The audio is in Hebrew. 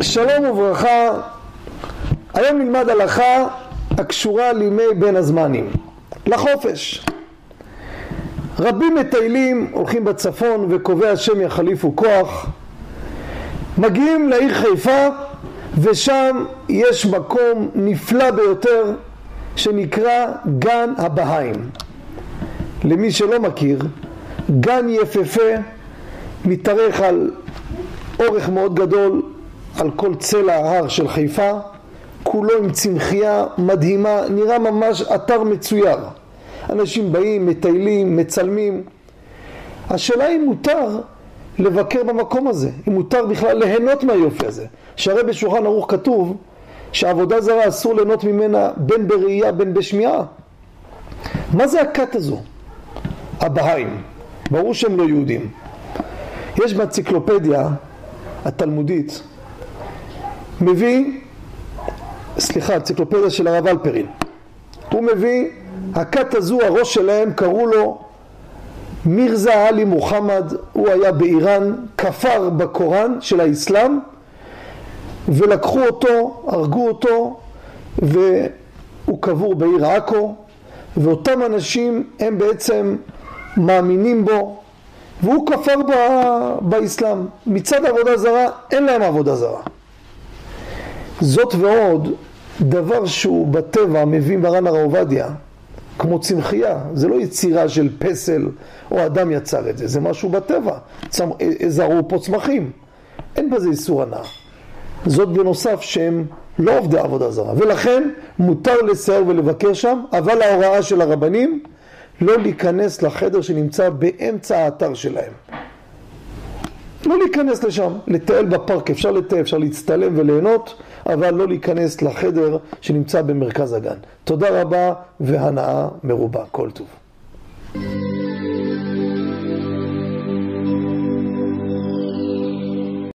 שלום וברכה, היום נלמד הלכה הקשורה לימי בין הזמנים, לחופש. רבים מטיילים, הולכים בצפון וקובע השם יחליפו כוח, מגיעים לעיר חיפה ושם יש מקום נפלא ביותר שנקרא גן הבהאים. למי שלא מכיר, גן יפהפה מתארך על אורך מאוד גדול על כל צלע ההר של חיפה, כולו עם צמחייה מדהימה, נראה ממש אתר מצויר. אנשים באים, מטיילים, מצלמים. השאלה אם מותר לבקר במקום הזה, אם מותר בכלל ליהנות מהיופי הזה. שהרי בשולחן ערוך כתוב שעבודה זרה אסור ליהנות ממנה בין בראייה בין בשמיעה. מה זה הכת הזו? הבהאים. ברור שהם לא יהודים. יש באנציקלופדיה התלמודית מביא, סליחה, אנציקלופדיה של הרב אלפרין. הוא מביא, הכת הזו, הראש שלהם קראו לו מירזה עלי מוחמד, הוא היה באיראן, כפר בקוראן של האסלאם ולקחו אותו, הרגו אותו והוא קבור בעיר עכו ואותם אנשים הם בעצם מאמינים בו והוא כפר באסלאם. מצד עבודה זרה אין להם עבודה זרה. זאת ועוד, דבר שהוא בטבע מביא מרן הרב עובדיה, כמו צמחייה, זה לא יצירה של פסל או אדם יצר את זה, זה משהו בטבע, צמ... זרעו פה צמחים, אין בזה איסור הנאה. זאת בנוסף שהם לא עובדי עבודה זרה, ולכן מותר לסייר ולבקר שם, אבל ההוראה של הרבנים לא להיכנס לחדר שנמצא באמצע האתר שלהם. לא להיכנס לשם, לטייל בפארק, אפשר לטייל, אפשר להצטלם וליהנות, אבל לא להיכנס לחדר שנמצא במרכז הגן. תודה רבה והנאה מרובה, כל טוב.